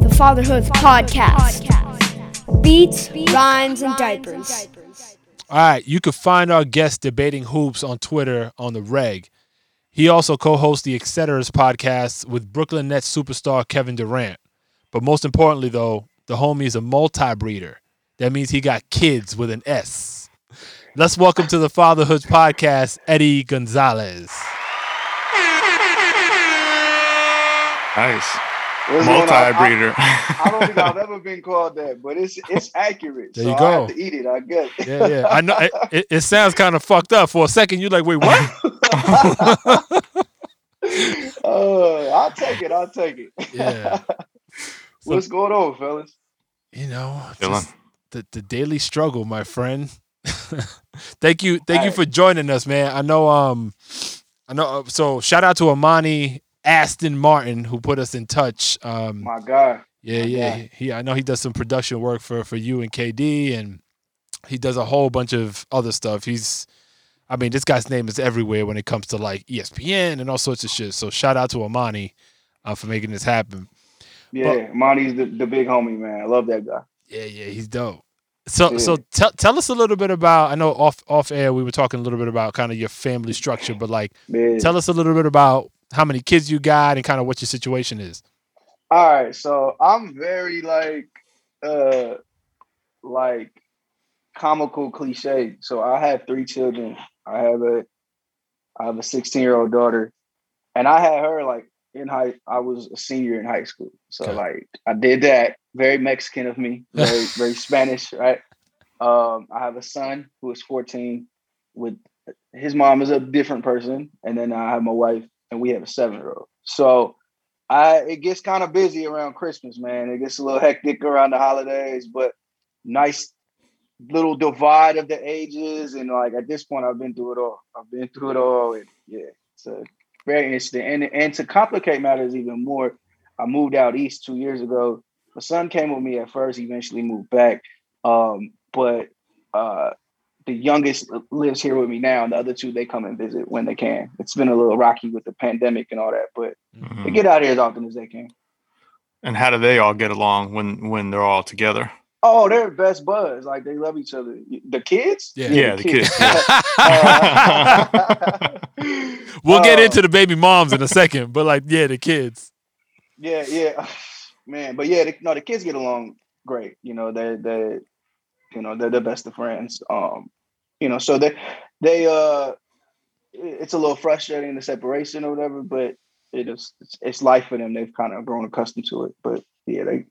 The Fatherhood Podcast. Beats, rhymes, and diapers. All right, you can find our guest debating hoops on Twitter on the reg. He also co-hosts the Etceteras podcast with Brooklyn Nets superstar Kevin Durant. But most importantly, though, the homie is a multi-breeder. That means he got kids with an S. Let's welcome to the Fatherhoods podcast, Eddie Gonzalez. Nice. What's? Multi-breeder. I, I don't think I've ever been called that, but it's it's accurate. There so you I go. have to eat it, I guess. Yeah, yeah. I know it, it, it sounds kind of fucked up. For a second, you're like, wait, what? uh, I'll take it. I'll take it. Yeah. What's going on, fellas? You know, the, the daily struggle, my friend. thank you, thank you Alright. for joining us, man. I know, um, I know. Uh, so shout out to Amani Aston Martin who put us in touch. Um, My God. yeah, my yeah. God. He, I know he does some production work for for you and KD, and he does a whole bunch of other stuff. He's, I mean, this guy's name is everywhere when it comes to like ESPN and all sorts of shit. So shout out to Amani uh, for making this happen. Yeah, Monty's the, the big homie, man. I love that guy. Yeah, yeah, he's dope. So, Yeah. so tell tell us a little bit about. I know off off air we were talking a little bit about kind of your family structure, but like, Yeah. tell us a little bit about how many kids you got and kind of what your situation is. All right, so I'm very like uh like comical cliche. So I have three children. I have a I have a 16 year old daughter, and I had her like in high. I was a senior in high school, so Okay. like I did that. Very Mexican of me, very very Spanish, right? Um, I have a son who is 14. With his mom is a different person, and then I have my wife, and we have a seven year old. So I it gets kind of busy around Christmas, man. It gets a little hectic around the holidays, but nice little divide of the ages. And like at this point, I've been through it all. I've been through it all, and yeah, it's a very interesting. And and to complicate matters even more, I moved out east two years ago. My son came with me at first. Eventually moved back, um, but uh, the youngest lives here with me now, and the other two they come and visit when they can. It's been a little rocky with the pandemic and all that, but they Mhm. get out here as often as they can. And how do they all get along when when they're all together? Oh, they're best buds. Like they love each other. The kids? Yeah. Yeah, the kids, Uh, we'll get uh, into the baby moms in a second, but like, yeah, the kids. yeah, yeah, man. But yeah, the, no, the kids get along great. You know, they they, you know, they're the best of friends. Um, you know, so they they uh, it's a little frustrating the separation or whatever, but it is it's, it's life for them. They've kind of grown accustomed to it. But yeah, they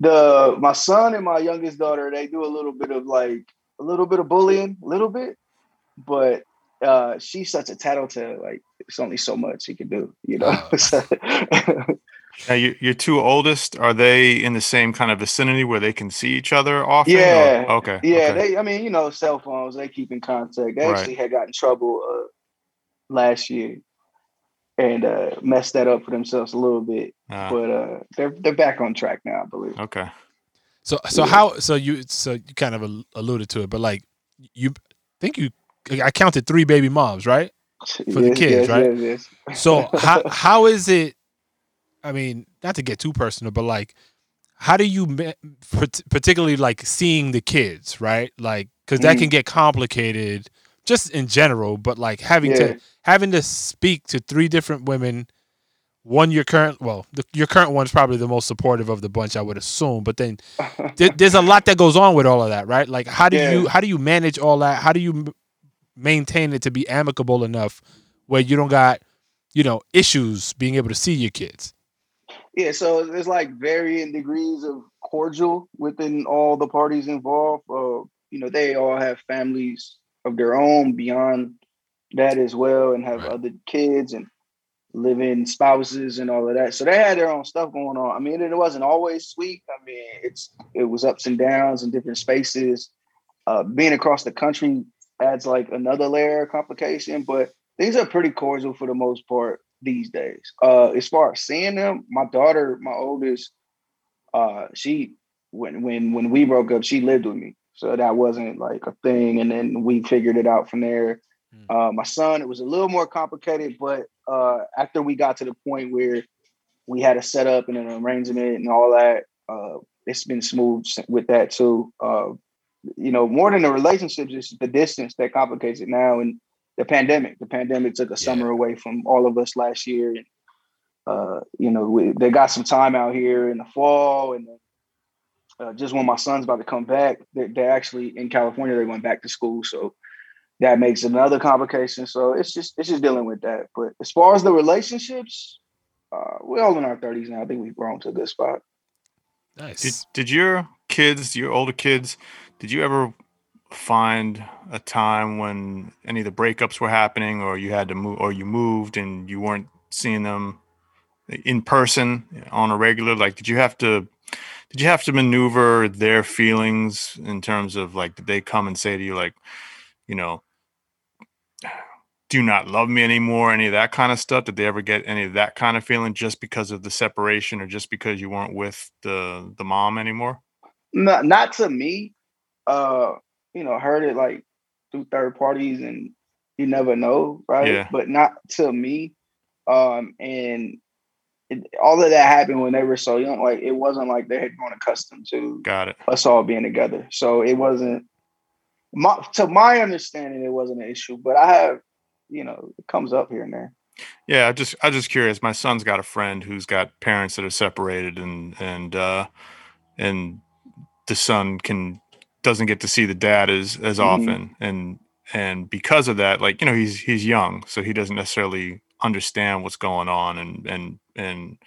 the my son and my youngest daughter they do a little bit of like a little bit of bullying, a little bit, but uh she's such a tattletale. Like it's only so much she can do, you know. Oh. So- Now, your your two oldest are they in the same kind of vicinity where they can see each other often? or- Yeah. Okay. yeah, okay. they. I mean, you know, cell phones. They keep in contact. They Right. actually had got in trouble uh, last year and uh, messed that up for themselves a little bit. Ah, But uh, they're they're back on track now, I believe. okay. So, so Yeah. how? So you, so you kind of alluded to it, but like, you think you? I counted three baby moms, right? For the kids, yes, right? yes, yes. So how how is it? I mean, not to get too personal, but like, how do you, particularly like seeing the kids, right? Like, because that Mhm. can get complicated, just in general. But like having Yeah. to having to speak to three different women. One, your current, well, the, your current one's probably the most supportive of the bunch, I would assume. But then there, there's a lot that goes on with all of that, right? Like, how do Yeah. you how do you manage all that? How do you m- maintain it to be amicable enough where you don't got, you know, issues being able to see your kids? Yeah, so there's like varying degrees of cordial within all the parties involved. Uh, you know, they all have families of their own beyond that as well, and have Right. other kids, and living spouses and all of that. So they had their own stuff going on. I mean, it wasn't always sweet. I mean, it's it was ups and downs in different spaces. Uh, being across the country adds like another layer of complication, but things are pretty cordial for the most part these days. Uh, as far as seeing them, my daughter, my oldest, uh, she when when when we broke up, she lived with me, so that wasn't like a thing. And then we figured it out from there. Mm. Uh, my son, it was a little more complicated, but uh, after we got to the point where we had a setup and an arrangement and all that, uh, it's been smooth with that too. Uh, you know, more than the relationships, it's the distance that complicates it now. And the pandemic, the pandemic took a yeah. summer away from all of us last year. And, uh, you know, we, they got some time out here in the fall. And uh, just when my son's about to come back, they're, they're actually in California, they're going back to school. So that makes another complication. So it's just, it's just dealing with that. But as far as the relationships, uh, we're all in our 30s now. I think we've grown to a good spot. Nice. Did, did your kids, your older kids, did you ever find a time when any of the breakups were happening or you had to move or you moved and you weren't seeing them in person on a regular? Like did you have to did you have to maneuver their feelings in terms of like did they come and say to you like you know do not love me anymore any of that kind of stuff? Did they ever get any of that kind of feeling just because of the separation or just because you weren't with the the mom anymore? Not, not to me. Uh, you know, heard it like through third parties and you never know, right? Yeah. But not to me. Um, and it, all of that happened when they were so young. Like it wasn't like they had grown accustomed to got it us all being together. So it wasn't my, to my understanding, it wasn't an issue. But I have, you know, it comes up here and there. Yeah, I just I just curious. My son's got a friend who's got parents that are separated, and and uh, and the son can doesn't get to see the dad as as mm-hmm. often and and because of that like you know he's he's young so he doesn't necessarily understand what's going on and and and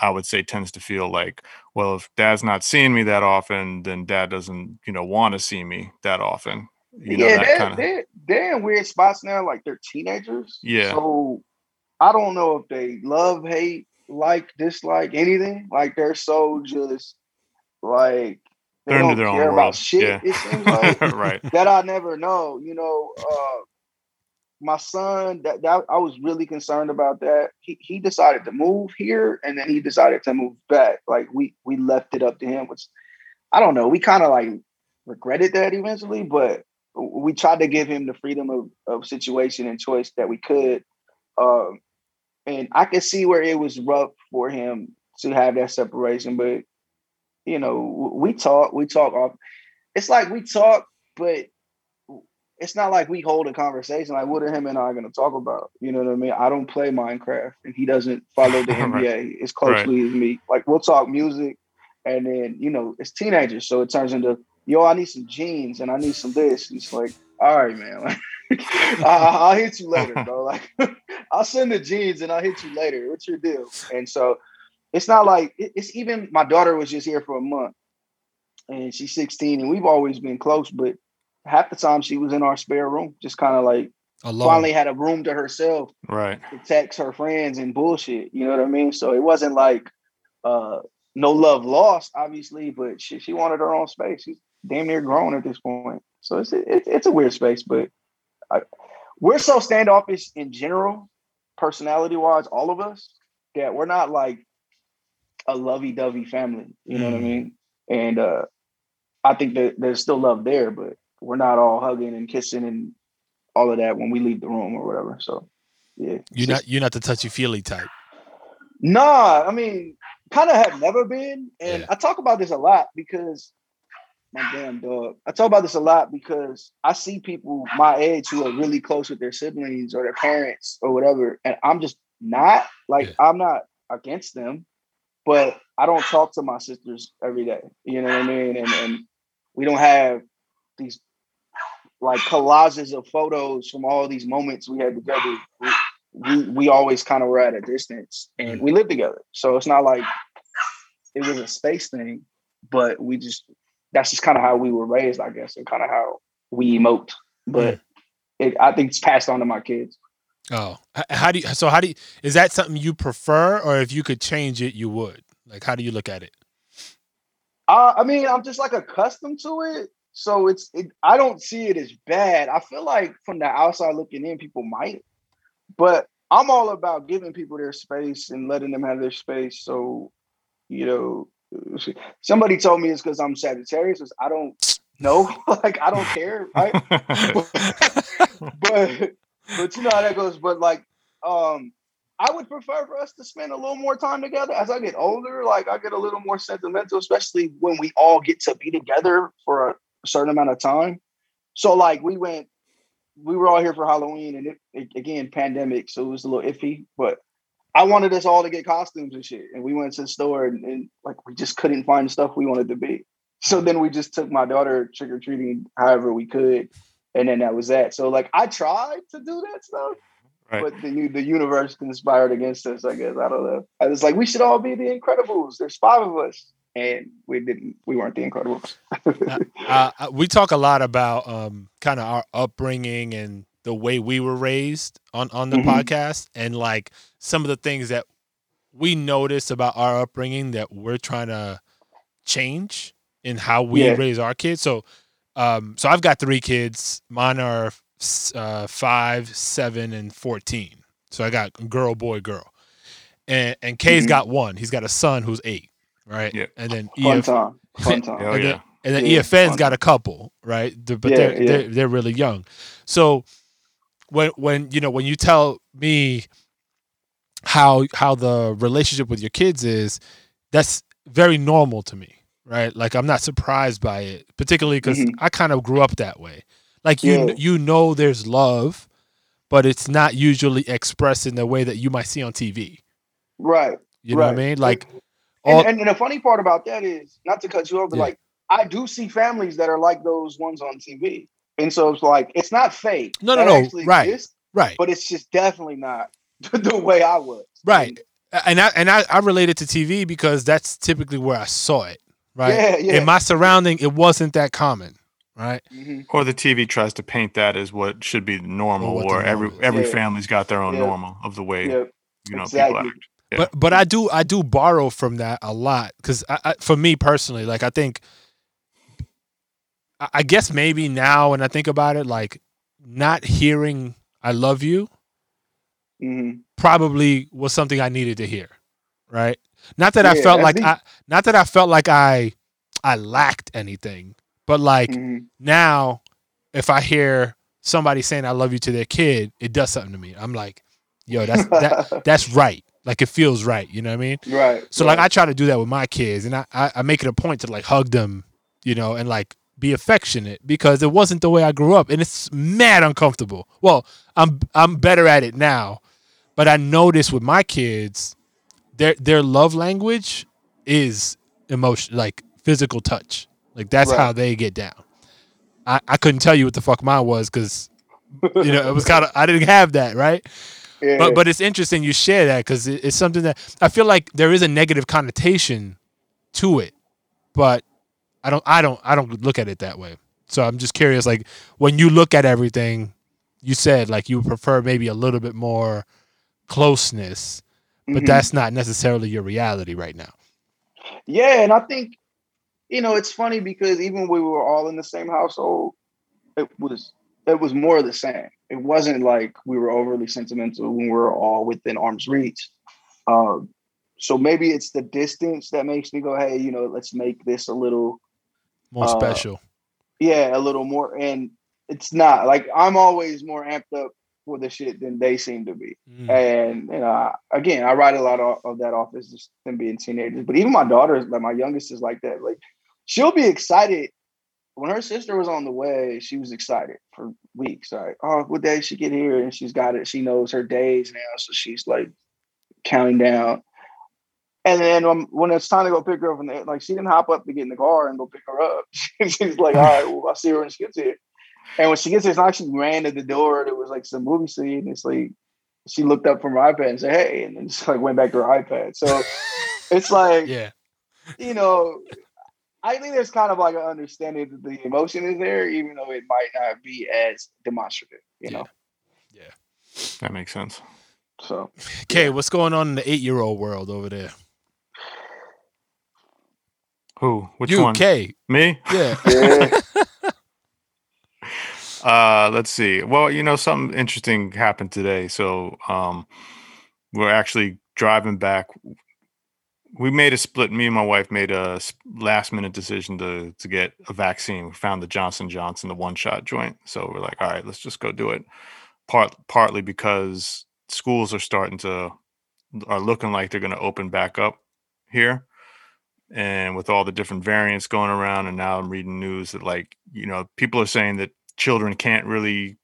I would say tends to feel like, well, if dad's not seeing me that often, then dad doesn't, you know, want to see me that often. You know, yeah, they're, kinda... they're, they're in weird spots now, like they're teenagers. Yeah. So I don't know if they love, hate, like, dislike anything. Like they're so just like they They're don't care about shit. Yeah. It seems like right. that I never know. You know, uh, my son that, that I was really concerned about that. He he decided to move here and then he decided to move back. Like we we left it up to him, which I don't know. We kind of like regretted that eventually, but we tried to give him the freedom of, of situation and choice that we could. Um, and I could see where it was rough for him to have that separation, but you know, we talk, we talk off. It's like we talk, but it's not like we hold a conversation. Like, what are him and I going to talk about? You know what I mean? I don't play Minecraft, and he doesn't follow the NBA right. as closely right. as me. Like, we'll talk music, and then you know, it's teenagers, so it turns into, yo, I need some jeans, and I need some this. And it's like, all right, man. I, will hit you later, bro. Like, I'll send the jeans, and I'll hit you later. What's your deal? And so it's not like it's even my daughter was just here for a month and she's 16 and we've always been close but half the time she was in our spare room just kind of like Alone. finally had a room to herself right. to text her friends and bullshit you know what i mean? So it wasn't like uh no love lost obviously but she, she wanted her own space. She's damn near grown at this point. So it's it's, it's a weird space but I, we're so standoffish in general personality wise all of us that we're not like a lovey-dovey family. You know mm. what I mm. mean? And uh, I think that there's still love there, but we're not all hugging and kissing and all of that when we leave the room or whatever. So yeah. You're not you're not the touchy feely type. Nah, I mean, kind of have never been. And yeah. I talk about this a lot because my damn dog. I talk about this a lot because I see people my age who are really close with their siblings or their parents or whatever, and I'm just not like yeah. I'm not against them but I don't talk to my sisters every day. You know what I mean? And and we don't have these like collages of photos from all these moments we had together. We we, we always kind of were at a distance and mm. we lived together. So it's not like it was a space thing, but we just that's just kind of how we were raised, I guess, and kind of how we emote. But mm. it, I think it's passed on to my kids. Oh, how do you? So how do you? Is that something you prefer, or if you could change it, you would? Like, how do you look at it? Uh, I mean, I'm just like accustomed to it, so it's. It, I don't see it as bad. I feel like from the outside looking in, people might, but I'm all about giving people their space and letting them have their space. So, you know, somebody told me it's because I'm Sagittarius. I don't know. like, I don't care, right? but but you know how that goes. But like, um, I would prefer for us to spend a little more time together. As I get older, like I get a little more sentimental, especially when we all get to be together for a certain amount of time. So like we went, we were all here for Halloween, and it, it again pandemic, so it was a little iffy. But I wanted us all to get costumes and shit, and we went to the store, and, and like we just couldn't find stuff we wanted to be. So then we just took my daughter trick or treating however we could, and then that was that. So like I tried to do that stuff, Right. but the the universe conspired against us. I guess I don't know. I was like, we should all be the Incredibles. There's five of us, and we didn't. We weren't the Incredibles. uh, uh, we talk a lot about um, kind of our upbringing and the way we were raised on on the Mhm. podcast, and like some of the things that we notice about our upbringing that we're trying to change in how we Yeah. raise our kids. So, um, so I've got three kids. Mine are uh, five, seven, and fourteen. So I got girl, boy, girl, and and Kay's Mhm. got one. He's got a son who's eight, right? Yeah. And then Fun EF, time. Fun time. Oh and yeah. then, and then Yeah, EFN's fun. got a couple, right? The- but Yeah, they're, yeah. they're they're really young. So when when you know when you tell me how how the relationship with your kids is, that's very normal to me, right? Like I'm not surprised by it, particularly because Mhm. I kind of grew up that way. Like you Yeah. you know there's love, but it's not usually expressed in the way that you might see on TV. Right. You know what I mean? Like And, all and, and the funny part about that is, not to cut you off, but Yeah. like I do see families that are like those ones on TV, and so it's like it's not fake. No, no, That no, right. exists, right. but it's just definitely not the way I was. Right. and I and I, I related to TV because that's typically where I saw it. Right. Yeah, yeah. In my surrounding, it wasn't that common. Right. Mhm. Or the TV tries to paint that as what should be normal, Or or every is. every Yeah. family's got their own Yeah. normal of the way Yeah. you know exactly. people act. Yeah. But but I do I do borrow from that a lot because I, I, for me personally, like I think, I, I guess maybe now when I think about it, like not hearing "I love you" Mhm. probably was something I needed to hear. Right. Not that I felt like deep. I not that I felt like I I lacked anything, but like Mhm. now if I hear somebody saying I love you to their kid, it does something to me. I'm like, yo, that's that that's right. Like it feels right. You know what I mean? right. So right. like I try to do that with my kids and I, I, I make it a point to like hug them, you know, and like be affectionate because it wasn't the way I grew up and it's mad uncomfortable. Well, I'm I'm better at it now, but I notice with my kids, their their love language is emotion like physical touch. Like that's Right. how they get down. I, I couldn't tell you what the fuck mine was because you know it was kind of I didn't have that right. yeah. But but it's interesting you share that because it, it's something that I feel like there is a negative connotation to it, but I don't I don't I don't look at it that way. So I'm just curious, like when you look at everything, you said like you prefer maybe a little bit more closeness, but Mhm. that's not necessarily your reality right now. Yeah, and I think you know it's funny because even when we were all in the same household, it was it was more of the same. It wasn't like we were overly sentimental when we were all within arm's reach. Um, so maybe it's the distance that makes me go, hey, you know, let's make this a little, More Uh, special. yeah, a little more. And it's not like I'm always more amped up the shit than they seem to be. Mm. And you know, I- again, I write a lot of, of that off as just them being teenagers. But even my daughter, like my youngest, is like that. Like she'll be excited when her sister was on the way. She was excited for weeks. Like, oh, what day she get here? And she's got it. She knows her days now, so she's like counting down. And then um, when it's time to go pick her up, from the, like she didn't hop up to get in the car and go pick her up. she's like, all right, well, I'll see her when she gets here. And when she gets there, it's not like she ran to the door. There was like some movie scene. It's like she looked up from her iPad and said, "Hey," and then just like went back to her iPad. So it's like Yeah. you know, I think there's kind of like an understanding that the emotion is there, even though it might not be as demonstrative. You Yeah. know, yeah, That makes sense. So Okay, what's going on in the eight year old world over there? Who? Which you, one? K. Me? Yeah. yeah, Uh, let's see. Well, you know, something interesting happened today. So, um, we're actually driving back. We made a split. Me and my wife made a last minute decision to to get a vaccine. We found the Johnson Johnson, the one shot joint. So we're like, all right, let's just go do it. Part partly because schools are starting to are looking like they're going to open back up here and with all the different variants going around and now i'm reading news that like you know people are saying that children can't really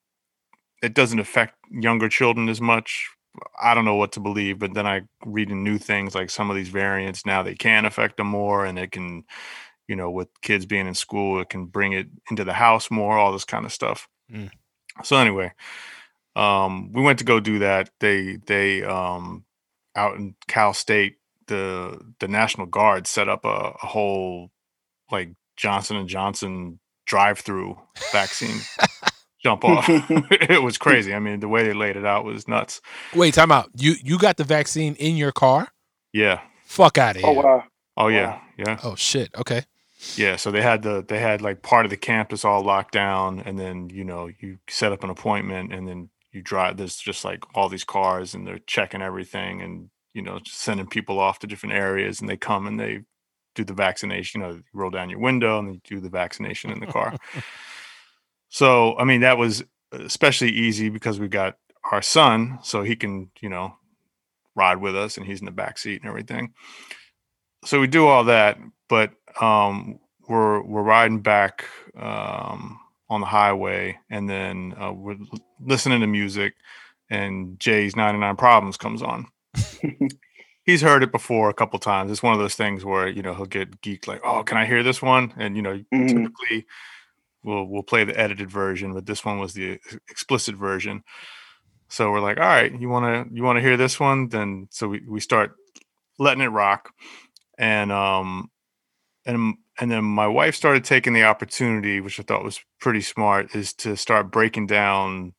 it doesn't affect younger children as much. I don't know what to believe but then i reading new things like some of these variants now they can affect them more and it can you know with kids being in school it can bring it into the house more all this kind of stuff. Mm. so anyway um we went to go do that. They they um out in cal state the the national guard set up a, a whole like johnson and johnson drive-through vaccine jump off it was crazy i mean the way they laid it out was nuts Wait, time out. You you got the vaccine in your car? yeah Fuck out of oh, here. oh wow, oh yeah Wow. yeah Oh shit. Okay. yeah so they had the they had like part of the campus all locked down and then you know you set up an appointment and then you drive there's just like all these cars and they're checking everything and you know just sending people off to different areas and they come and they do the vaccination you know you roll down your window and you do the vaccination in the car. So i mean that was especially easy because we got our son so he can you know ride with us and he's in the back seat and everything. So we do all that but um we're we're riding back um on the highway and then uh, we're l- listening to music and jay's 99 problems comes on he's heard it before a couple times. It's one of those things where you know he'll get geeked like oh can i hear this one? And you know Mhm. typically we'll we'll play the edited version but this one was the explicit version. So we're like all right you want to you want to hear this one? Then so we, we start letting it rock. And um and and then my wife started taking the opportunity which i thought was pretty smart is to start breaking down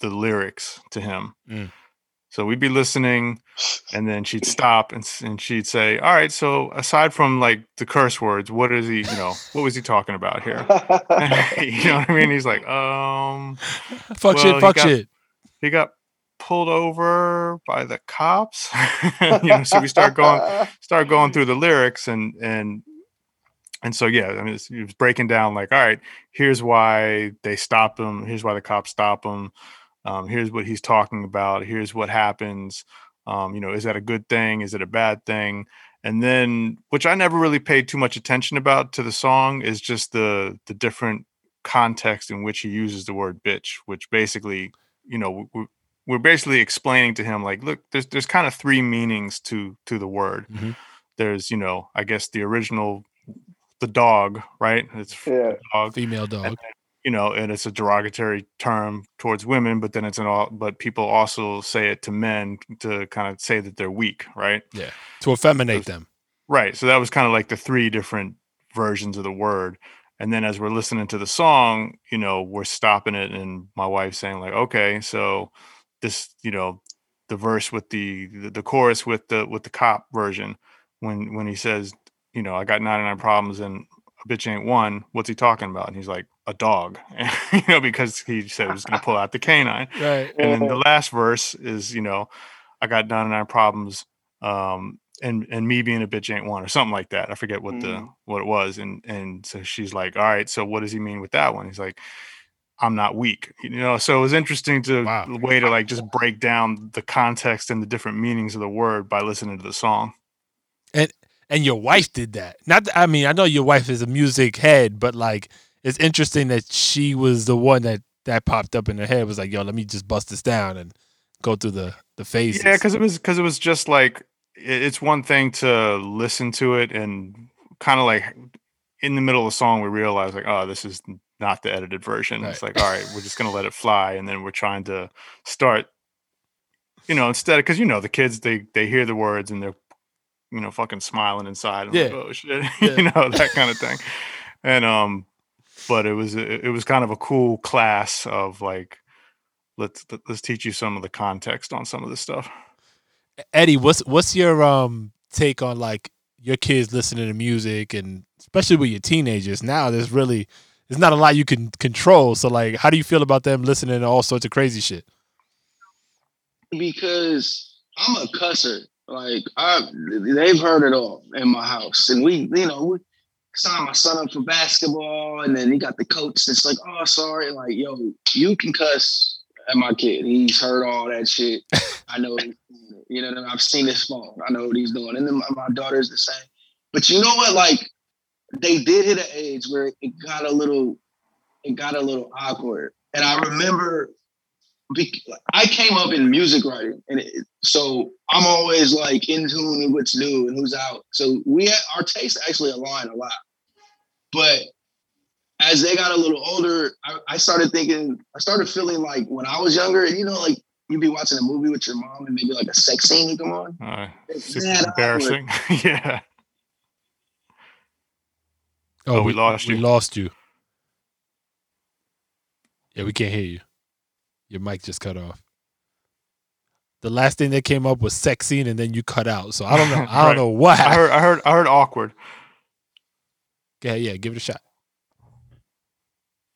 the lyrics to him. Mm. So we'd be listening and then she'd stop and, and she'd say all right so aside from like the curse words what is he you know what was he talking about here you know what i mean he's like um Fuck Well, shit. he Fuck got- shit. he got pulled over by the cops you know so we start going start going through the lyrics and and and so yeah i mean it's, it was breaking down like all right here's why they stopped him here's why the cops stop him um, here's what he's talking about here's what happens um, you know is that a good thing is it a bad thing and then which i never really paid too much attention about to the song is just the the different context in which he uses the word bitch which basically you know we, we're basically explaining to him like look there's there's kind of three meanings to to the word Mhm. there's you know i guess the original the dog right it's Yeah. the dog Female dog. You know and it's a derogatory term towards women but then it's an all but people also say it to men to kind of say that they're weak right Yeah. To effeminate those- them. Right. So that was kind of like the three different versions of the word. And then as we're listening to the song, you know, we're stopping it and my wife saying like, okay, so this, you know, the verse with the the, the chorus with the with the cop version when when he says, you know, I got 99 problems and a bitch ain't one, what's he talking about? And he's like, a dog. you know, because he said he was going to pull out the canine Right. and then the last verse is you know i got 99 problems um and and me being a bitch ain't one or something like that i forget what the Mm. what it was and and so she's like all right so what does he mean with that one he's like i'm not weak you know so it was interesting to Wow. the way to like just break down the context and the different meanings of the word by listening to the song And and your wife did that. Not th- I mean, I know your wife is a music head, but like it's interesting that she was the one that that popped up in her head was like, yo, let me just bust this down and go through the the phases. Yeah, because it was because it was just like it's one thing to listen to it and kind of like in the middle of the song we realize like oh this is not the edited version. It's like all right we're just gonna let it fly and then we're trying to start you know instead because you know the kids they they hear the words and they're you know fucking smiling inside and like, Yeah. oh shit Yeah. you know that kind of thing and um but it was it it was kind of a cool class of like let's let's teach you some of the context on some of this stuff. Eddie, what's what's your um take on like your kids listening to music and especially with your teenagers now? There's really there's not a lot you can control. So like, how do you feel about them listening to all sorts of crazy shit? Because I'm a cusser. Like I, they've heard it all in my house, and we, you know, we signed my son up for basketball, and then he got the coach that's like, "Oh, sorry," like, "Yo, you can cuss at my kid. He's heard all that shit. I know, you know, I've seen his phone. I know what he's doing, and then my, my daughter's the same. But you know what? Like, they did hit an age where it got a little, it got a little awkward, and I remember I came up in music writing, and it, so I'm always like in tune with what's new and who's out. So we had, our tastes actually align a lot. But as they got a little older, I, I, started thinking, I started feeling like when I was younger, you know, like you'd be watching a movie with your mom and maybe like a sex scene would come on. Uh, it's embarrassing. yeah. Oh, oh we, we lost you. We lost you. Yeah, we can't hear you. Your mic just cut off. The last thing that came up was sex scene, and then you cut out. So I don't know. I don't know what. I heard. I heard. I heard awkward. Yeah, yeah. Give it a shot.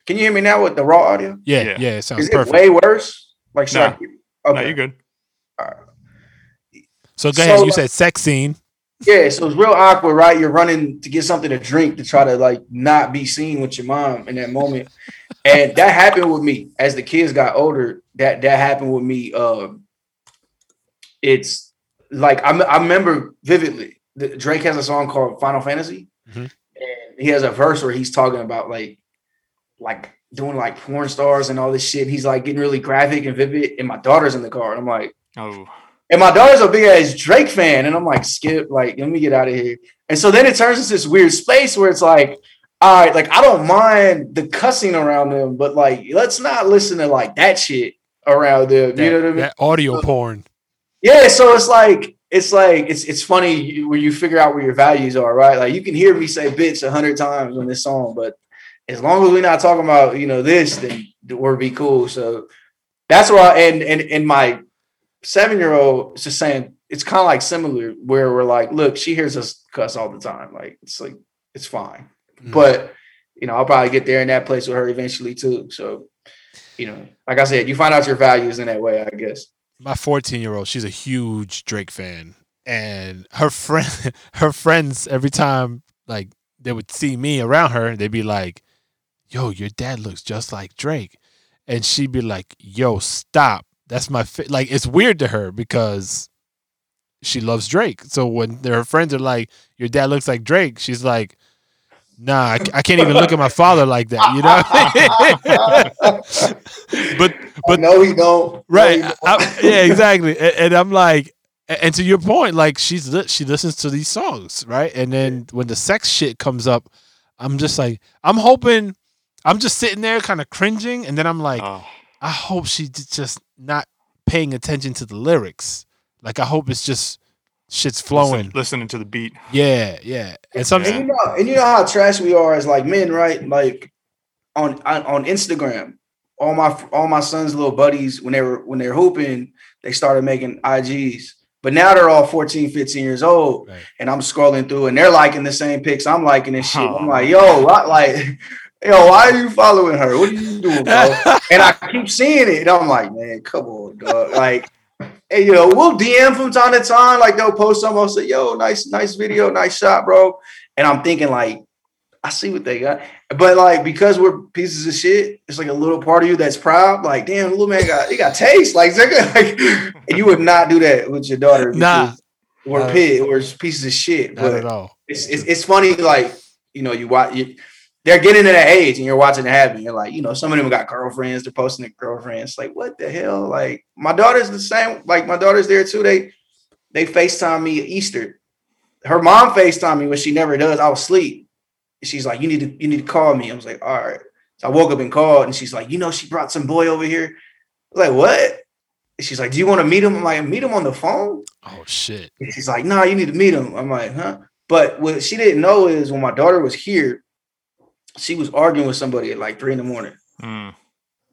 Can you hear me now with the raw audio? Yeah, yeah. yeah it sounds Is it perfect. way worse? Like, nah. okay, nah, you're good. So go ahead. So, you said sex scene. Yeah, so it's real awkward, right? You're running to get something to drink to try to like not be seen with your mom in that moment and that happened with me as the kids got older. That that happened with me. Uh, it's like I, I remember vividly. The, Drake has a song called Final Fantasy, mm-hmm. and he has a verse where he's talking about like like doing like porn stars and all this shit. He's like getting really graphic and vivid. And my daughter's in the car, and I'm like, oh. And my daughter's a big ass Drake fan, and I'm like, skip, like, let me get out of here. And so then it turns into this weird space where it's like, all right, like I don't mind the cussing around them, but like let's not listen to like that shit around them. That, you know what I mean? That audio porn. Yeah, so it's like it's like it's it's funny when you figure out where your values are, right? Like you can hear me say bitch a hundred times on this song, but as long as we're not talking about you know this, then we'll be cool. So that's why and and and my seven year old is just saying it's kind of like similar where we're like, look, she hears us cuss all the time. Like it's like it's fine. Mm. But you know, I'll probably get there in that place with her eventually too. So, you know, like I said, you find out your values in that way, I guess. My 14 year old, she's a huge Drake fan. And her friend her friends every time like they would see me around her, they'd be like, Yo, your dad looks just like Drake. And she'd be like, Yo, stop. That's my fa-. like it's weird to her because she loves Drake. So when her friends are like, Your dad looks like Drake, she's like, Nah, I, I, can't even look at my father like that, you know. but but no, he don't. Right? No, he don't. I, yeah, exactly. And, and, I'm like, and to your point, like she's she listens to these songs, right? And then when the sex shit comes up, I'm just like, I'm hoping, I'm just sitting there, kind of cringing, and then I'm like, oh. I hope she's just not paying attention to the lyrics. Like I hope it's just shit's flowing. Listen, listening to the beat. Yeah, yeah. And some and you know, and you know how trash we are as like men, right? Like on on Instagram, all my all my son's little buddies when they were when they're hooping, they started making IGs. But now they're all 14, 15 years old, right. and I'm scrolling through and they're liking the same pics I'm liking this shit. I'm like, yo, what like yo, why are you following her? What are you doing, bro? and I keep seeing it, and I'm like, man, come on, dog. Like, Hey, you know, we'll DM from time to time. Like they'll post something, I'll say, yo, nice, nice video, nice shot, bro. And I'm thinking, like, I see what they got. But like because we're pieces of shit, it's like a little part of you that's proud. Like, damn, little man got he got taste. Like, like and you would not do that with your daughter nah. we're pit or pieces of shit. Not but at all. It's, it's, it's funny, like, you know, you watch you they're getting to that age and you're watching it happen. You're like, you know, some of them got girlfriends, they're posting their girlfriends. Like, what the hell? Like, my daughter's the same. Like, my daughter's there too. They they FaceTime me Easter. Her mom FaceTime me, which she never does. I was asleep. She's like, you need to, you need to call me. I was like, all right. So I woke up and called, and she's like, you know, she brought some boy over here. I was like, what? she's like, do you want to meet him? I'm like, meet him on the phone. Oh shit. And she's like, no, nah, you need to meet him. I'm like, huh? But what she didn't know is when my daughter was here, she was arguing with somebody at like three in the morning. Mm.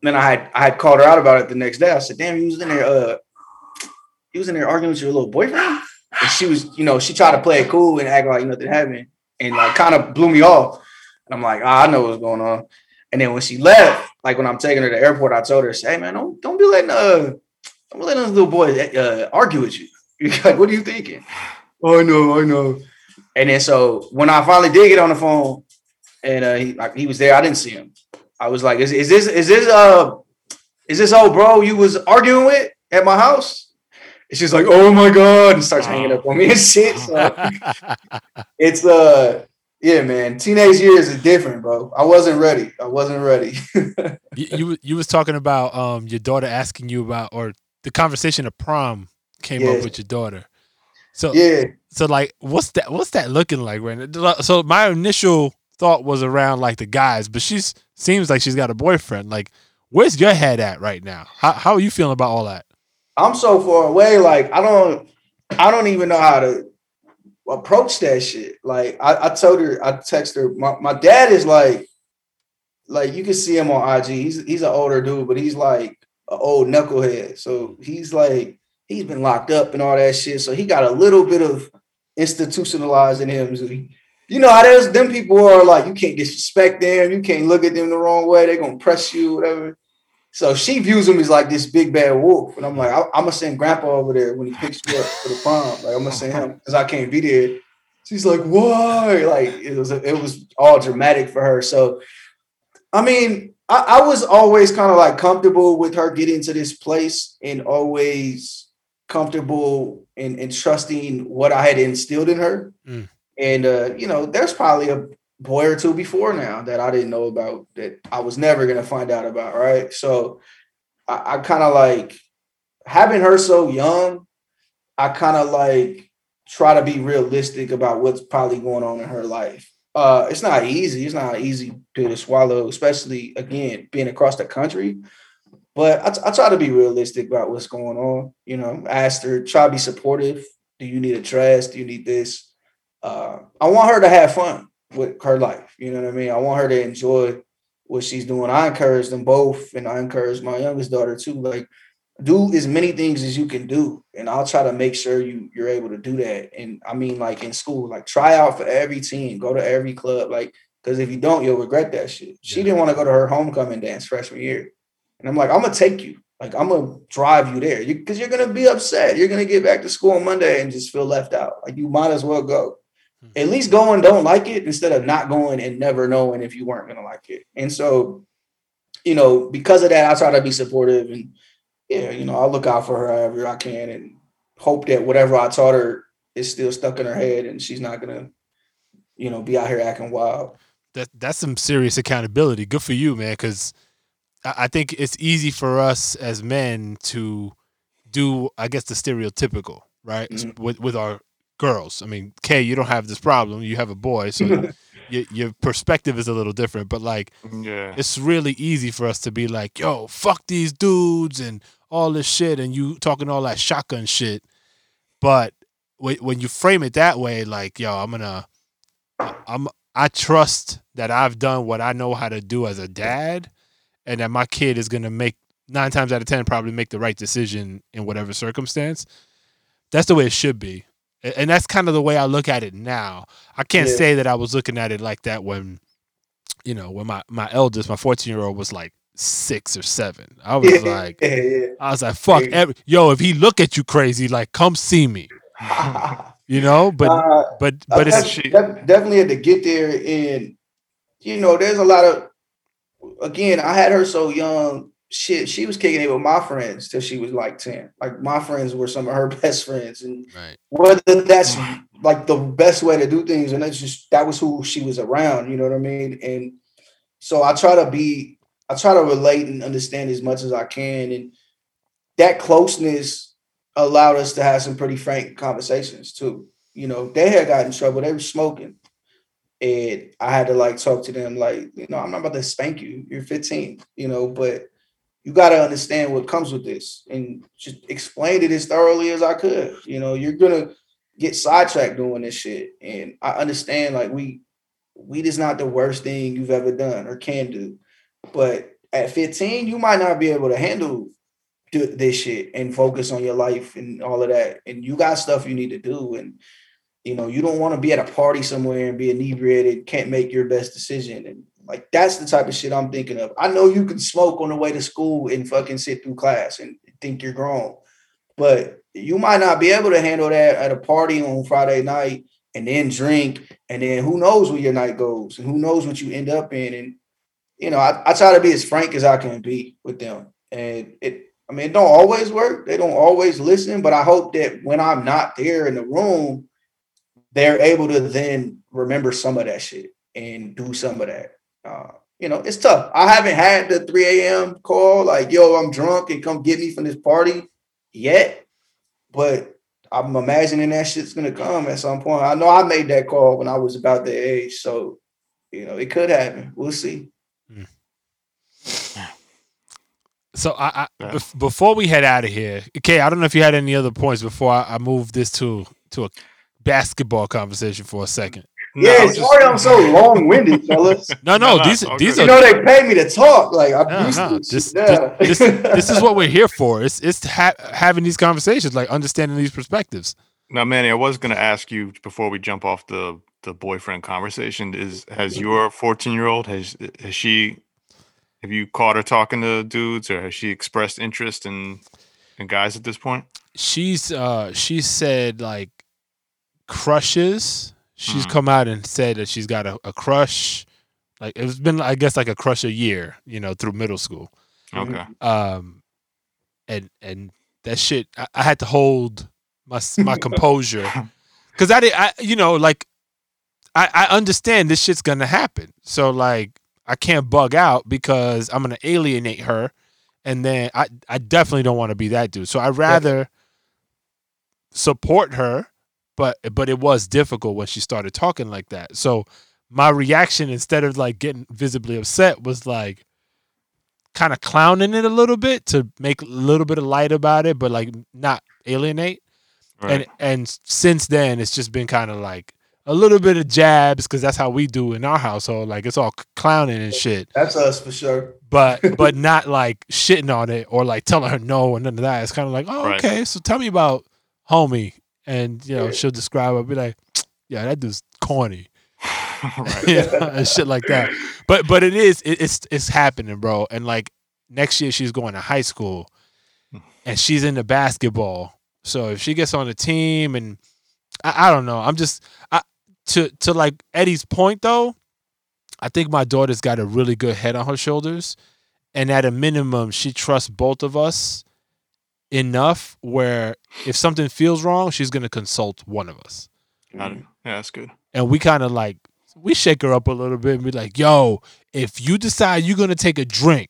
then I had I had called her out about it the next day. I said, "Damn, you was in there. Uh, you was in there arguing with your little boyfriend." And she was, you know, she tried to play it cool and act like nothing happened, and like kind of blew me off. And I'm like, ah, I know what's going on. And then when she left, like when I'm taking her to the airport, I told her, "Hey man, don't don't be letting uh don't be letting those little boys uh, argue with you. You're like, what are you thinking? Oh, I know, I know. And then so when I finally did get on the phone, and uh, he like he was there, I didn't see him. I was like, is, is this is this uh is this old bro you was arguing with at my house? And she's like, oh my god, and starts hanging up on me and shit. So it's uh yeah, man. Teenage years is different, bro. I wasn't ready. I wasn't ready. you, you you was talking about um your daughter asking you about or the conversation of prom came Yeah. up with your daughter. So yeah. so like what's that what's that looking like right now? So my initial thought was around like the guys, but she's seems like she's got a boyfriend. Like where's your head at right now? How how are you feeling about all that? I'm so far away, like I don't I don't even know how to approach that shit. Like I, I told her, I texted her, my, my dad is like, like you can see him on IG. He's he's an older dude, but he's like an old knucklehead. So he's like, he's been locked up and all that shit. So he got a little bit of institutionalized in him. You know how there's them people are like, you can't disrespect them, you can't look at them the wrong way, they're gonna press you, whatever. So she views him as like this big bad wolf, and I'm like, I, am gonna send Grandpa over there when he picks you up for the prom. Like I'm gonna send him because I can't be there. She's like, why? Like it was, it was all dramatic for her. So, I mean, I, I was always kind of like comfortable with her getting to this place, and always comfortable and, and trusting what I had instilled in her. Mm. And uh, you know, there's probably a boy or two before now that I didn't know about that I was never gonna find out about, right? So I, I kind of like having her so young, I kind of like try to be realistic about what's probably going on in her life. Uh, it's not easy. It's not easy to swallow, especially again being across the country. But I, t- I try to be realistic about what's going on. You know, ask her, try to be supportive. Do you need a dress? Do you need this? Uh, I want her to have fun with her life. You know what I mean? I want her to enjoy what she's doing. I encourage them both, and I encourage my youngest daughter too. Like, do as many things as you can do, and I'll try to make sure you you're able to do that. And I mean, like in school, like try out for every team, go to every club, like because if you don't, you'll regret that shit. She didn't want to go to her homecoming dance freshman year, and I'm like, I'm gonna take you. Like I'm gonna drive you there because you, are gonna be upset. You're gonna get back to school on Monday and just feel left out. Like you might as well go at least go and don't like it instead of not going and never knowing if you weren't gonna like it. And so, you know, because of that, I try to be supportive and yeah, you know, I'll look out for her however I can and hope that whatever I taught her is still stuck in her head and she's not gonna, you know, be out here acting wild. That that's some serious accountability. Good for you, man, because I, I think it's easy for us as men to do, I guess, the stereotypical, right? Mhm. With with our girls. I mean, Kay, you don't have this problem. You have a boy, so your your perspective is a little different. But like, Yeah. it's really easy for us to be like, "Yo, fuck these dudes" and all this shit, and you talking all that shotgun shit. But when when you frame it that way, like, "Yo, I'm gonna, I'm, I trust that I've done what I know how to do as a dad, and that my kid is gonna make nine times out of ten probably make the right decision in whatever circumstance." That's the way it should be. And that's kind of the way I look at it now. I can't Yeah. say that I was looking at it like that when, you know, when my, my eldest, my 14 year old was like six or seven. I was like, yeah, I was like, fuck, every, yo, if he look at you crazy, like, come see me, you know? But, Uh, but, but it's, she- def- definitely had to get there, and you know, there's a lot of. Again, I had her so young. Shit, she was kicking it with my friends till she was like ten. Like my friends were some of her best friends, and right. whether that's like the best way to do things, and that's just that was who she was around. You know what I mean? And so I try to be, I try to relate and understand as much as I can, and that closeness allowed us to have some pretty frank conversations too. You know, they had got in trouble; they were smoking, and I had to like talk to them like, you know, I'm not about to spank you. You're 15, you know, but you got to understand what comes with this, and just explain it as thoroughly as I could. You know, you're gonna get sidetracked doing this shit, and I understand like we weed is not the worst thing you've ever done or can do, but at 15, you might not be able to handle this shit and focus on your life and all of that. And you got stuff you need to do. And you know, you don't want to be at a party somewhere and be inebriated, can't make your best decision. And like that's the type of shit I'm thinking of. I know you can smoke on the way to school and fucking sit through class and think you're grown, but you might not be able to handle that at a party on Friday night and then drink, and then who knows where your night goes and who knows what you end up in. And you know, I, I try to be as frank as I can be with them. And it I mean, it don't always work. They don't always listen, but I hope that when I'm not there in the room, they're able to then remember some of that shit and do some of that. Uh, you know, it's tough. I haven't had the 3 a.m. call like, yo, I'm drunk and come get me from this party yet, but I'm imagining that shit's gonna come at some point. I know I made that call when I was about the age, so you know, it could happen. We'll see. So I, I bef- before we head out of here, okay, I don't know if you had any other points before I, I move this to to a basketball conversation for a second. No, yeah, I'm just- sorry I'm so long-winded, fellas. No, no, No, no, these all these good. You are know they pay me to talk. Like I'm no, used no, to this. this. Yeah. this, this, this is what we're here for. It's it's ha- having these conversations, like understanding these perspectives. Now, Manny, I was going to ask you before we jump off the the boyfriend conversation. Is has your fourteen year old has has she have you caught her talking to dudes or has she expressed interest in in guys at this point? She's uh she said like crushes. She's Mhm. come out and said that she's got a, a crush. Like it's been, I guess, like a crush a year, you know, through middle school. Okay, um and and that shit I, I had to hold my my composure because I did I you know like I I understand this shit's gonna happen so like I can't bug out because I'm gonna alienate her and then I I definitely don't want to be that dude so I rather support her but but it was difficult when she started talking like that so my reaction instead of like getting visibly upset was like kind of clowning it a little bit to make a little bit of light about it, but like not alienate. right. And and since then, it's just been kind of like a little bit of jabs because that's how we do in our household. Like it's all clowning and shit, That's us for sure. but but not like shitting on it or like telling her no and none of that. It's kind of like, oh Right. okay, so tell me about homie, and you know Yeah. she'll describe it, be like, yeah, that dude's corny. right. you know, and shit like that. But but it is it, it's it's happening, bro. And like next year she's going to high school, hmm. and she's into basketball. So if she gets on the team, and I, I don't know, I'm just I, to to like Eddie's point though. I think my daughter's got a really good head on her shoulders, and at a minimum, she trusts both of us enough where if something feels wrong, she's gonna consult one of us Got it. Yeah, that's good. and we kind of like we shake her up a little bit and be like, "Yo, if you decide you're gonna take a drink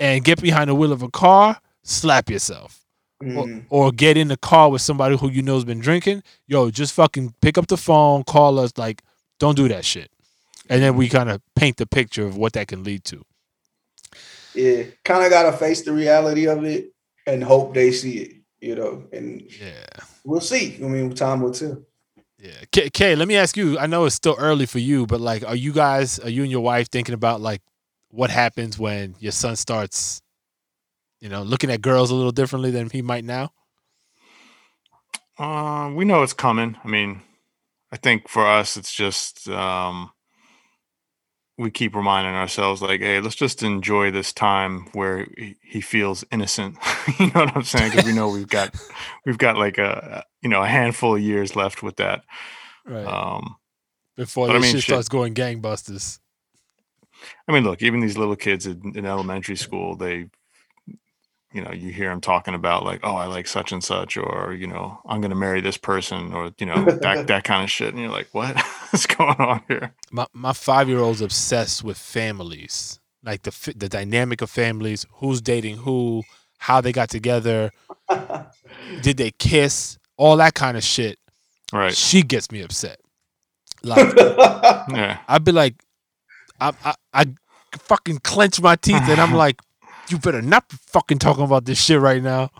and get behind the wheel of a car, slap yourself, or, Mhm. or get in the car with somebody who you know's been drinking. Yo, just fucking pick up the phone, call us. Like, don't do that shit." And then we kind of paint the picture of what that can lead to. Yeah, kind of got to face the reality of it and hope they see it. You know, and Yeah, we'll see. I mean, time will tell. yeah. Kay, Kay, let me ask you. I know it's still early for you, but like, are you guys, are you and your wife thinking about like what happens when your son starts, you know, looking at girls a little differently than he might now? Um, we know it's coming. I mean, I think for us, it's just um, we keep reminding ourselves, like, hey, let's just enjoy this time where he, feels innocent. you know what I'm saying? Because we know we've got we've got like a you know a handful of years left with that. Right. Um, Before but I this mean, shit shit. starts going gangbusters. I mean, look, even these little kids in, in elementary school, they, you know, you hear him talking about like, oh, I like such and such, or you know, I'm gonna marry this person, or you know, that that kind of shit, and you're like, what is going on here? My my five year old's obsessed with families, like the the dynamic of families, who's dating who, how they got together, did they kiss, all that kind of shit. Right? She gets me upset. Like Yeah. I'd be like, I, I I fucking clench my teeth and I'm like, you better not be fucking talking about this shit right now.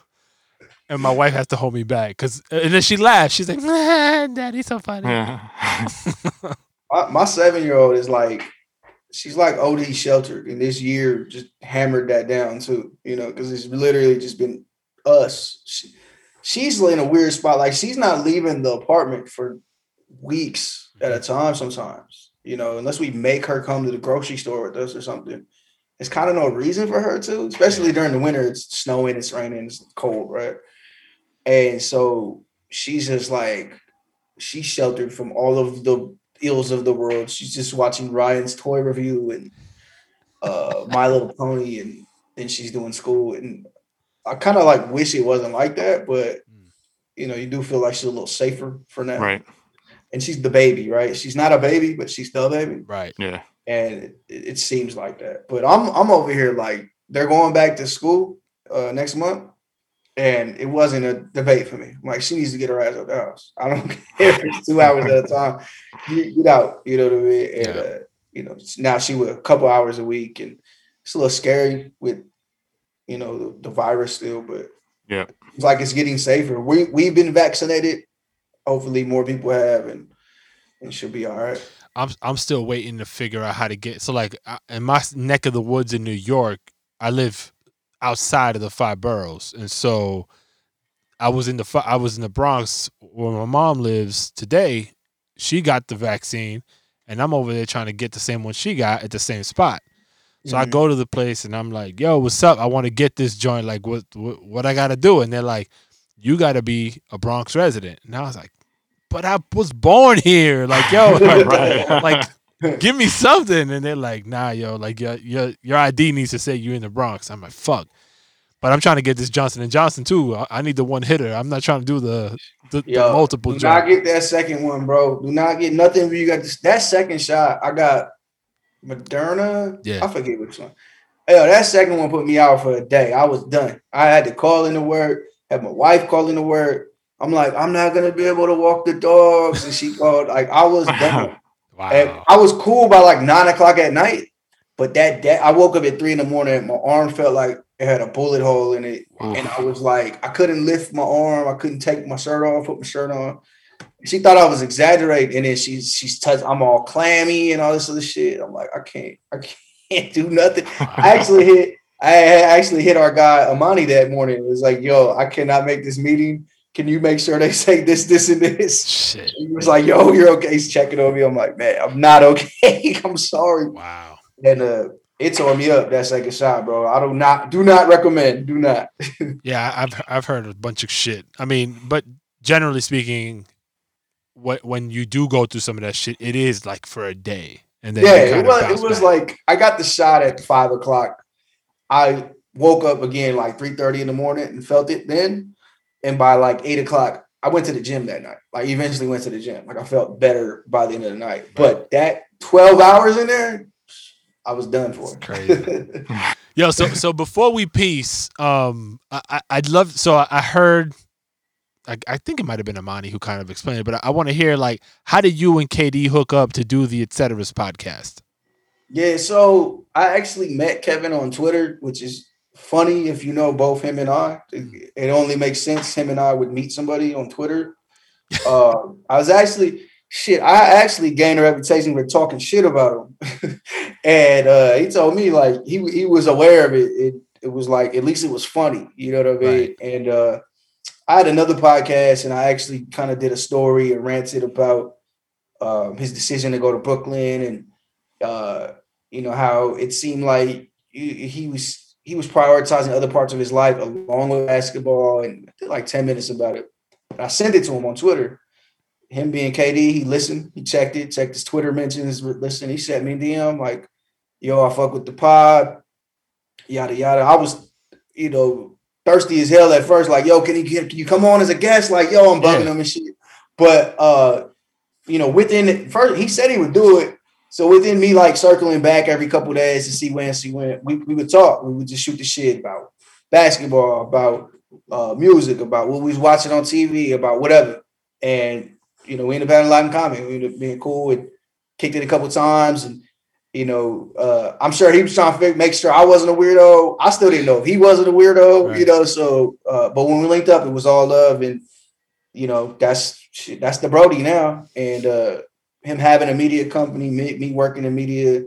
And my wife has to hold me back because, and then she laughs. She's like, nah, "Daddy's so funny." Yeah. my, my seven year old is like she's like OD sheltered, and this year just hammered that down too. You know, because it's literally just been us. She, she's in a weird spot. Like she's not leaving the apartment for weeks at a time. Sometimes, you know, unless we make her come to the grocery store with us or something. It's kind of no reason for her to, especially during the winter. It's snowing, it's raining, it's cold, right? And so she's just like she's sheltered from all of the ills of the world. She's just watching Ryan's toy review and uh My Little Pony, and then she's doing school. And I kind of like wish it wasn't like that, but you know, you do feel like she's a little safer for now. Right. And she's the baby, right? She's not a baby, but she's still a baby. Right. Yeah. And it, it seems like that. But I'm I'm over here like they're going back to school uh next month. And it wasn't a debate for me. I'm like, she needs to get her ass out the house. I don't care if it's two hours at a time. Get, get out, you know what I mean? And Yeah. uh, you know, now she with a couple hours a week, and it's a little scary with you know the, the virus still, but Yeah. it's like it's getting safer. We we've been vaccinated. Hopefully, more people have, and and she'll be all right. I'm I'm still waiting to figure out how to get. So like in my neck of the woods in New York, I live outside of the five boroughs, and so I was in the I was in the Bronx where my mom lives today. She got the vaccine, and I'm over there trying to get the same one she got at the same spot. So I Mhm. go to the place and I'm like, "Yo, what's up? I want to get this joint. Like, what what, what I got to do?" And they're like, "You got to be a Bronx resident." And I was like, "But I was born here. Like, yo, Right. like give me something and they're like nah yo like your your your id needs to say you're in the bronx i'm like fuck but i'm trying to get this johnson and johnson too i, I need the one hitter i'm not trying to do the the, the multiple Do not joint. get that second one, bro. Do not get nothing. If you got this, that second shot, I got Moderna. Yeah. I forget which one. Yo, that second one put me out for a day. I was done. I had to call into work. Had my wife call into work. I'm like, I'm not gonna be able to walk the dogs, and she called. Like, I was done. And wow I was cool by like nine o'clock at night, but that day I woke up at three in the morning. My arm felt like it had a bullet hole in it, and I was like, I couldn't lift my arm. I couldn't take my shirt off, put my shirt on. She thought I was exaggerating, and then she's she's touched. I'm all clammy and all this other shit. I'm like, I can't, I can't do nothing. I actually hit. I actually hit our guy Amani that morning. It was like, yo, I cannot make this meeting. Can you make sure they say this, this, and this? shit He was like, "Yo, you're okay." He's checking on me. I'm like, "Man, I'm not okay. I'm sorry." wow And uh, it tore me up that second shot, bro. I do not, do not recommend. Do not. yeah i've i've heard a bunch of shit i mean but generally speaking what when you do go through some of that shit it is like for a day and then yeah, it was. It was back. like I got the shot at five o'clock. I woke up again like three thirty in the morning and felt it then. And by like eight o'clock, I went to the gym that night. Like eventually went to the gym. Like I felt better by the end of the night. But that twelve hours in there, I was done for. crazy. Yo, so so before we peace, um, I, I I'd love. So I, I heard, I, I think it might have been Amani who kind of explained it, but I, I want to hear like how did you and KD hook up to do the Etceteras podcast? Yeah, so I actually met Kevin on Twitter, which is funny if you know both him and I. It, only makes sense him and I would meet somebody on Twitter. Uh, I was actually shit. I actually gained a reputation for talking shit about him, and uh, he told me like he he was aware of it. It it was like at least it was funny, you know what I mean? Right. And uh, I had another podcast, and I actually kind of did a story and ranted about um, his decision to go to Brooklyn and uh, you know how it seemed like he, he was he was prioritizing other parts of his life along with basketball, and I did like ten minutes about it. I sent it to him on Twitter. Him being KD, he listened, he checked it, checked his Twitter mentions, listen. He sent me a DM like, "Yo, I fuck with the pod." Yada yada. I was, you know, thirsty as hell at first. Like, yo, can you can you come on as a guest? Like, yo, I'm bugging Yeah. him and shit. But uh, you know, within first, he said he would do it. So within me, like circling back every couple of days to see when she went, we, we would talk. We would just shoot the shit about basketball, about uh, music, about what we was watching on TV, about whatever. And you know, we ended up having a lot in common. We ended up being cool and kicked it a couple times. And you know, uh, I'm sure he was trying to make sure I wasn't a weirdo. I still didn't know if he wasn't a weirdo, you know. So, uh, but when we linked up, it was all love, and you know, that's shit, that's the Brody now. And uh, him having a media company, me, me working in media,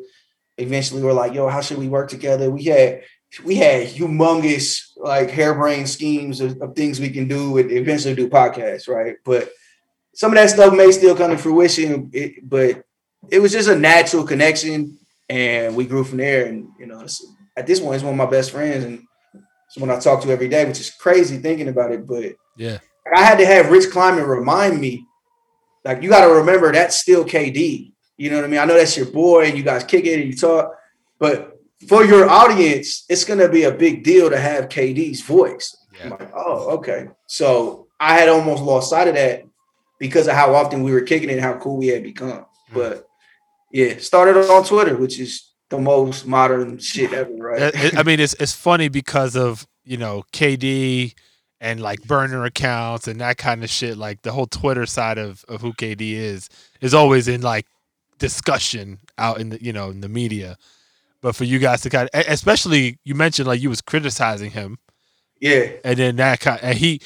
eventually we're like, yo, how should we work together? We had we had humongous like harebrained schemes of, of things we can do and eventually do podcasts, right? But some of that stuff may still come to fruition, it, but it was just a natural connection, and we grew from there. And you know, at this point, it's one of my best friends, and someone I talk to every day, which is crazy thinking about it. But Yeah. I had to have Rich Kleiman remind me, like, you got to remember that's still KD. You know what I mean? I know that's your boy, and you guys kick it and you talk, but for your audience, it's going to be a big deal to have KD's voice. I'm like, oh, okay. So I had almost lost sight of that because of how often we were kicking it and how cool we had become. Hmm. But yeah, started on Twitter, which is the most modern shit ever, right? I mean, it's it's funny because of you know KD and like burner accounts and that kind of shit. Like the whole Twitter side of of who KD is is always in like discussion out in the you know in the media. But for you guys to kind of, especially you mentioned like you was criticizing him, yeah, and then that kind and he,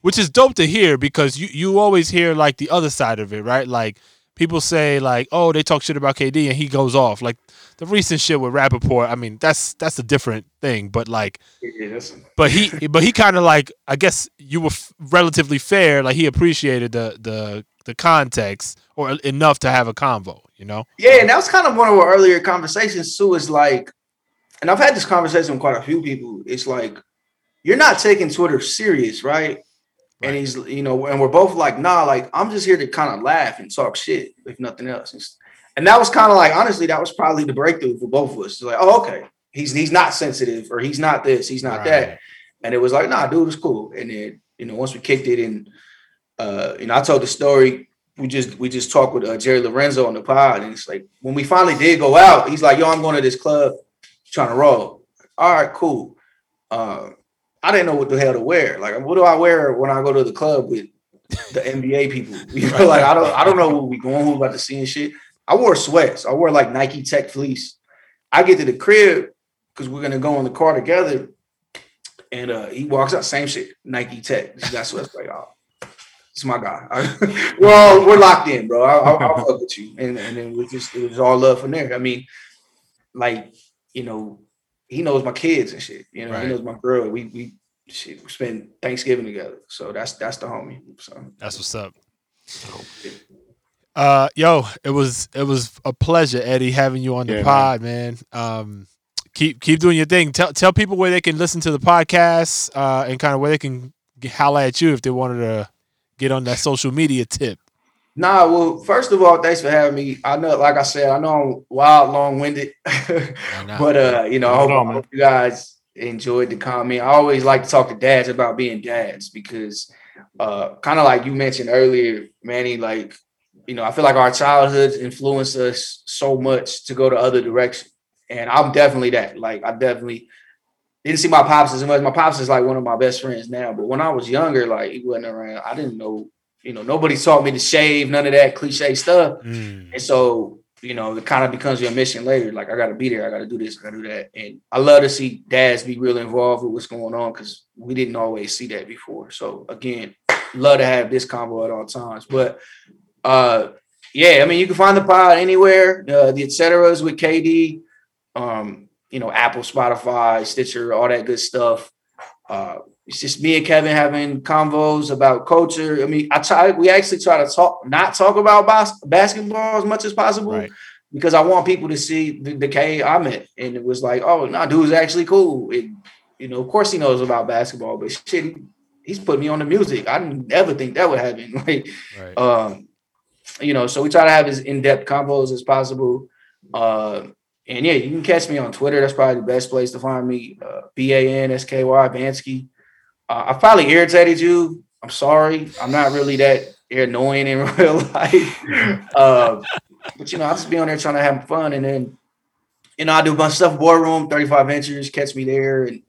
which is dope to hear because you you always hear like the other side of it, right? Like people say like, oh, they talk shit about KD and he goes off. Like the recent shit with Rapaport, I mean, that's that's a different thing. But like, that's, but he but he kind of like I guess you were f- relatively fair. Like he appreciated the the the context or enough to have a convo. You know? yeah, and that was kind of one of our earlier conversations too. Is like, and I've had this conversation with quite a few people. It's like you're not taking Twitter serious, right? And he's, you know, and we're both like, nah, like I'm just here to kind of laugh and talk shit, if nothing else. And, and that was kind of like, honestly, that was probably the breakthrough for both of us. It's like, oh, okay, he's he's not sensitive, or he's not this, he's not that. And it was like, nah, dude, it's cool. And then, you know, once we kicked it and uh, you know, I told the story. We just we just talked with uh, Jerry Lorenzo on the pod, and it's like when we finally did go out, he's like, "Yo, I'm going to this club, trying to roll." All right, cool. Uh, I didn't know what the hell to wear. Like, what do I wear when I go to the club with the NBA people? You know, like I don't I don't know who we going, who about to see and shit. I wore sweats. I wore like Nike Tech fleece. I get to the crib because we're gonna go in the car together, and uh, he walks out, same shit, Nike Tech. He got sweats like, oh, it's my guy. we're we're locked in, bro. I, I'll, I'll fuck with you, and and then we just it was all love from there. I mean, like you know, he knows my kids and shit. You know, Right. he knows my girl. We we shit, we spend Thanksgiving together, so that's that's the homie. So That's what's up. Uh, yo, it was it was a pleasure, Eddie, having you on the Yeah, pod, man. Um, keep keep doing your thing. Tell tell people where they can listen to the podcast, uh, and kind of where they can g- holla at you if they wanted to get on that social media tip. Nah, well, first of all, thanks for having me. I know, like I said, I know I'm wild, long winded, but uh, you know, I hope, at all, I hope you guys enjoyed the comment. I always like to talk to dads about being dads because, uh, kind of like you mentioned earlier, Manny, like you know, I feel like our childhoods influence us so much to go to other directions, and I'm definitely that. Like, I definitely didn't see my pops as much. My pops is like one of my best friends now, but when I was younger, like he wasn't around. I didn't know, you know, nobody taught me to shave, none of that cliche stuff. Mm, And so, you know, it kind of becomes your mission later. Like, I got to be there. I got to do this. I got to do that. And I love to see dads be real involved with what's going on because we didn't always see that before. So, again, love to have this combo at all times. But, uh, yeah, I mean, you can find the pod anywhere. Uh, the et ceteras with KD, um, you know, Apple, Spotify, Stitcher, all that good stuff. Uh, it's just me and Kevin having convos about culture. I mean, I try. We actually try to talk, not talk about bas- basketball as much as possible, right. because I want people to see the, the K I met, and it was like, oh, no, dude's actually cool. And, you know, of course he knows about basketball, but shit, he, he's put me on the music. I didn't ever think that would happen. Like, Right. um, you know, so we try to have as in-depth combos as possible. Uh, and yeah, you can catch me on Twitter. That's probably the best place to find me. Uh, B A N S K Y Bansky. Uh, I probably irritated you. I'm sorry. I'm not really that annoying in real life. uh, but you know, I just be on there trying to have fun, and then you know, I do a bunch of stuff. Boardroom, 35 inches, catch me there, and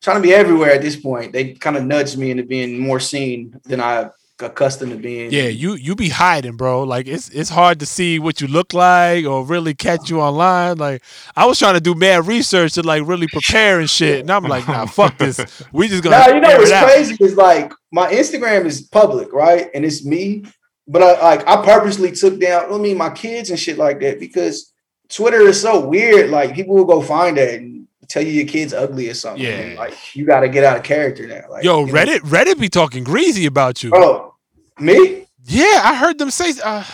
trying to be everywhere at this point. They kind of nudged me into being more seen than I accustomed to being. Yeah, you you be hiding, bro. Like it's it's hard to see what you look like or really catch you online. Like I was trying to do mad research to like really prepare and shit, and I'm like, nah, fuck this. We just gonna. Now you know what's it out. crazy is like my Instagram is public, right? And it's me, but I like I purposely took down. I mean, my kids and shit like that because Twitter is so weird. Like people will go find that and tell you your kid's ugly or something. Yeah. Like you got to get out of character now. Like Yo, you know? Reddit, Reddit be talking greasy about you. Oh, me? Yeah, I heard them say. Uh,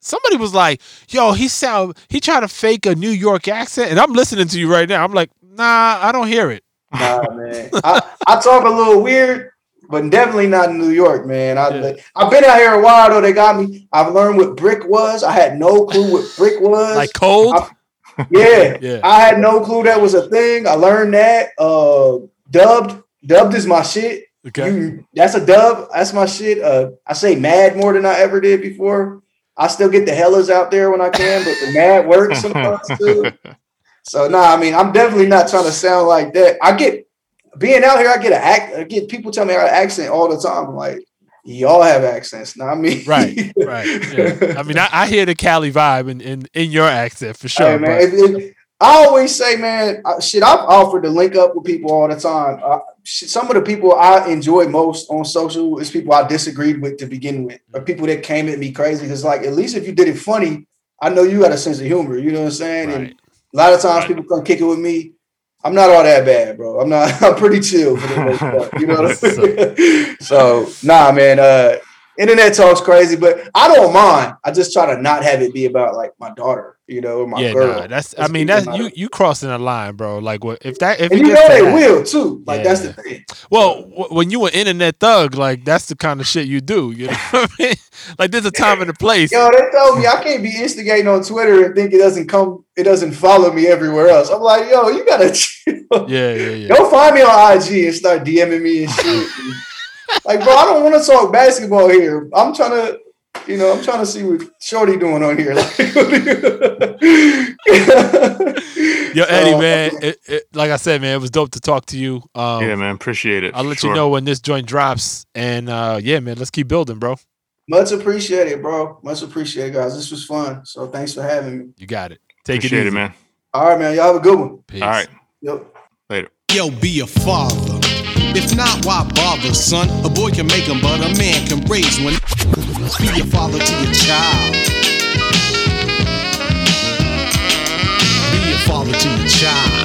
somebody was like, "Yo, he sound he tried to fake a New York accent," and I'm listening to you right now. I'm like, "Nah, I don't hear it." Nah, man. I, I talk a little weird, but definitely not in New York, man. I, Yeah. I've been out here a while though. They got me. I've learned what brick was. I had no clue what brick was. Like cold. I- yeah, Yeah. I had no clue that was a thing. I learned that. Uh, dubbed, dubbed is my shit. Okay. You, that's a dub. That's my shit. Uh, I say mad more than I ever did before. I still get the hellas out there when I can, but the mad works sometimes too. So no, I mean, I'm definitely not trying to sound like that. I get being out here. I get an act. I get people tell me I got an accent all the time. I'm like, y'all have accents, not me. Right, right. Yeah. I mean, I, I hear the Cali vibe in, in, in your accent for sure. Hey, man, if- if- I always say, man, shit. I've offered to link up with people all the time. Uh, shit, some of the people I enjoy most on social is people I disagreed with to begin with, or people that came at me crazy. Because, like, at least if you did it funny, I know you got a sense of humor. You know what I'm saying? And Right. a lot of times Right. people come kick it with me. I'm not all that bad, bro. I'm not. I'm pretty chill for the most part. You know what I'm saying? so, nah, man. Uh, internet talks crazy, but I don't mind. I just try to not have it be about like my daughter, you know, or my yeah, girl. nah, that's. I mean, that's you. You crossing a line, bro. Like, what if that? If and you know they that- will too. Like that's the thing. Well, w- when you an internet thug, like that's the kind of shit you do. You know what I mean? Like, there's a time and a place. Yo, they told me I can't be instigating on Twitter and think it doesn't come, it doesn't follow me everywhere else. I'm like, yo, you gotta chill. Yeah, yeah, yeah. Don't find me on IG and start DMing me and shit. Like, bro, I don't want to talk basketball here. I'm trying to, you know, I'm trying to see what Shorty doing on here. Like, Yo, Eddie, So, man, it, it, like I said, man, it was dope to talk to you. Um, yeah, man. Appreciate it. I'll let sure. you know when this joint drops, and uh, yeah, man, let's keep building, bro. Much appreciated, bro. Much appreciated, guys. This was fun. So thanks for having me. You got it. Take Appreciate it it, man. All right, man. Y'all have a good one. Peace. All right. Yep. Later. Yo, be a father. If not, why bother, son? A boy can make them, but a man can raise one. Be a father to your child. Be a father to your child.